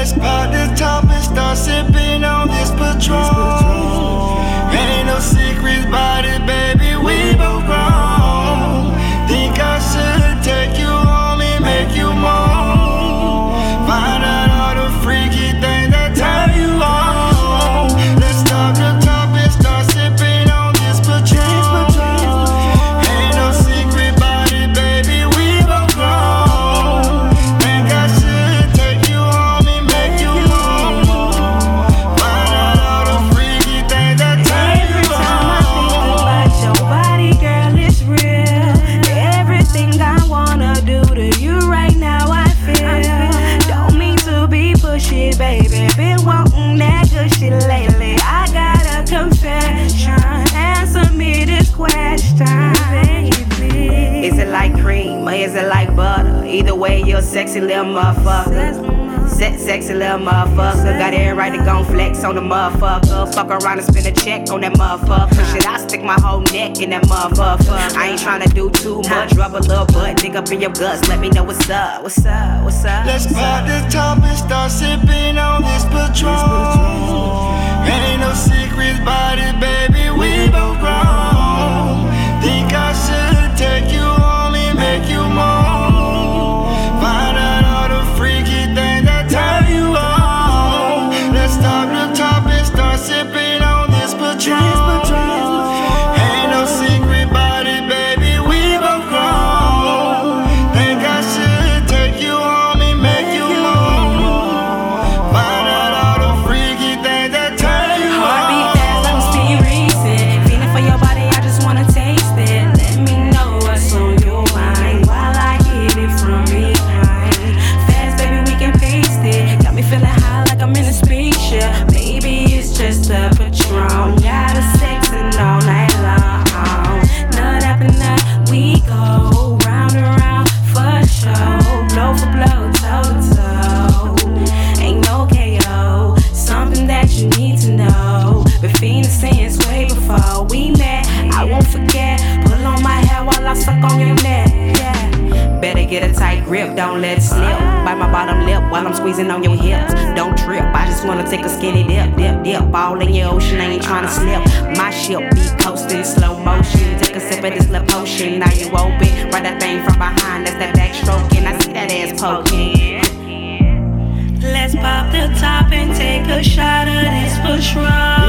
Let's pop the top and start sipping on this Patron. Baby. Been wanting that good shit lately. I got a confession. Answer me this question, baby. Is it like cream or is it like butter? Either way, you're sexy little motherfucker. Sex, sexy little motherfucker. Got every right to gon' flex on the motherfucker. Fuck around and spend a check on that motherfucker. Shit, I stick my whole neck in that motherfucker. I ain't tryna do too much. Rub a little butt, dig up in your guts. Let me know what's up, what's up, what's up. Let's pop the top and start sipping on this Patron. In a spaceship. Maybe it's just a Patron. Got a us sexing all night long. Nut after nut, we go round and round for show. Blow for blow, toe to toe. Ain't no KO. Something that you need to know. Been fiending since way before we met. I won't forget. Pull on my hair while I suck on your. Yeah get a tight grip, don't let it slip. Bite my bottom lip while I'm squeezing on your hips. Don't trip, I just wanna take a skinny dip, dip, dip. All in your ocean, I ain't trying to slip. My ship be coasting slow motion. Take a sip of this little potion, now you open. Ride that thing from behind, that's that backstroke, and I see that ass poking. Let's pop the top and take a shot of this for sure.